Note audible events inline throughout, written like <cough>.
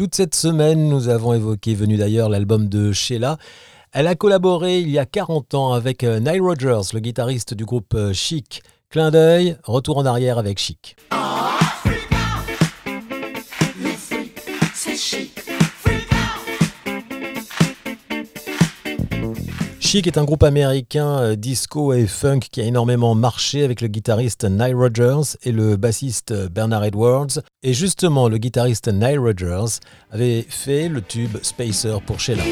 Toute cette semaine, nous avons évoqué, venu d'ailleurs, l'album de Sheila. Elle a collaboré il y a 40 ans avec euh, Nile Rodgers, le guitariste du groupe euh, Chic. Clin d'œil, retour en arrière avec Chic. Chic est un groupe américain euh, disco et funk qui a énormément marché avec le guitariste Nile Rodgers et le bassiste Bernard Edwards. Et justement, le guitariste Nile Rodgers avait fait le tube Spacer pour Sheila.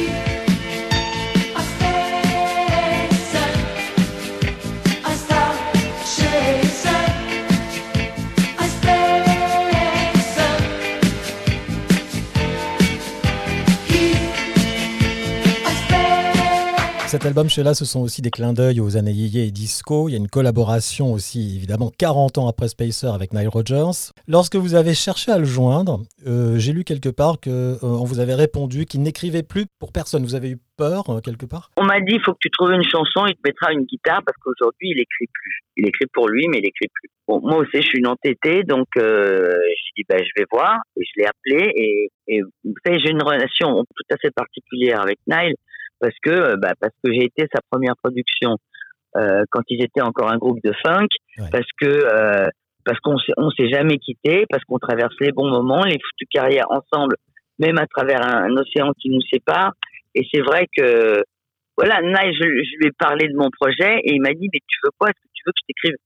Cet album chez là, ce sont aussi des clins d'œil aux années Yéyé et Disco. Il y a une collaboration aussi, évidemment, 40 ans après Spacer avec Nile Rodgers. Lorsque vous avez cherché à le joindre, euh, j'ai lu quelque part qu'on euh, vous avait répondu qu'il n'écrivait plus pour personne. Vous avez eu peur euh, quelque part? On m'a dit il faut que tu trouves une chanson, il te mettra une guitare parce qu'aujourd'hui il écrit plus. Il écrit pour lui, mais il écrit plus. Moi aussi je suis une entêtée, donc je dis ben, je vais voir. Et je l'ai appelé et, et vous savez j'ai une relation tout à fait particulière avec Nile parce que euh, bah, parce que j'ai été sa première production euh, quand ils étaient encore un groupe de funk, parce que euh, parce qu'on on s'est jamais quitté, parce qu'on traverse les bons moments, les foutues carrières ensemble, même à travers un, océan qui nous sépare. Et c'est vrai que voilà, Nile, je, je, lui ai parlé de mon projet et il m'a dit mais tu veux quoi? Est-ce que tu veux que je t'écrive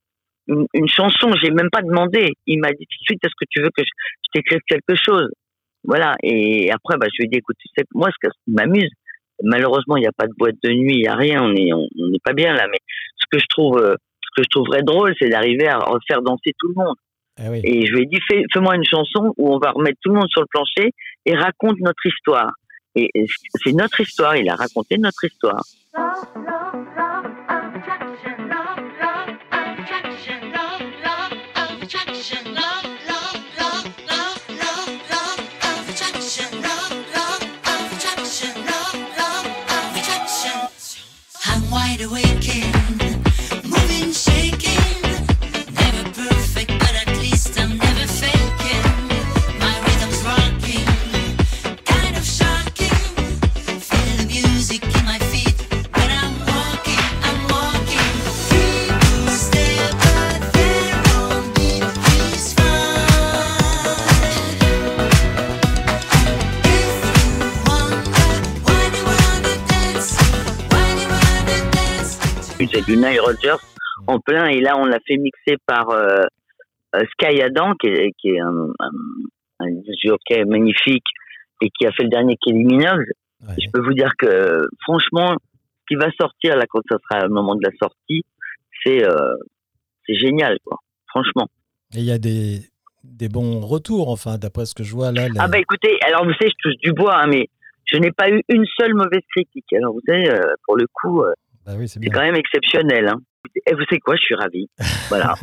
une, une, chanson? J'ai même pas demandé. Il m'a dit tout de suite est-ce que tu veux que je, je t'écrive quelque chose? Voilà. Et après, bah, je lui ai dit écoute, tu sais, moi ce qui m'amuse, Malheureusement, il n'y a pas de boîte de nuit, il n'y a rien, on n'est on, n'est pas bien là. Mais ce que je trouve, euh, ce que je trouverais drôle, c'est d'arriver à faire danser tout le monde. Oui. Et je lui ai dit, fais-moi une chanson où on va remettre tout le monde sur le plancher et raconte notre histoire. Et c'est notre histoire, il a raconté notre histoire. away again. C'est du Nile Rodgers en plein. Et là, on l'a fait mixer par euh, euh Sky Adam, qui est, qui est un, un, un magnifique et qui a fait le dernier Kelly Minogue. Je peux vous dire que, franchement, ce qui va sortir là quand ça sera le moment de la sortie, c'est euh, c'est génial, quoi. Franchement. Et il y a des, des bons retours, enfin, d'après ce que je vois là. Ah bah écoutez, alors vous savez, je touche du bois, hein, mais je n'ai pas eu une seule mauvaise critique. Alors vous savez, euh, pour le coup, euh, bah oui, c'est quand même exceptionnel. Hein. Et vous savez quoi, je suis ravi. Voilà.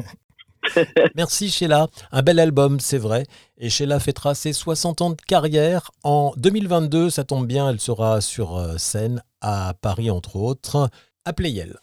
<laughs> Merci Sheila. Un bel album, c'est vrai. Et Sheila fêtera ses 60 ans de carrière. En 2022, ça tombe bien, elle sera sur euh, scène à Paris, entre autres, à Playel.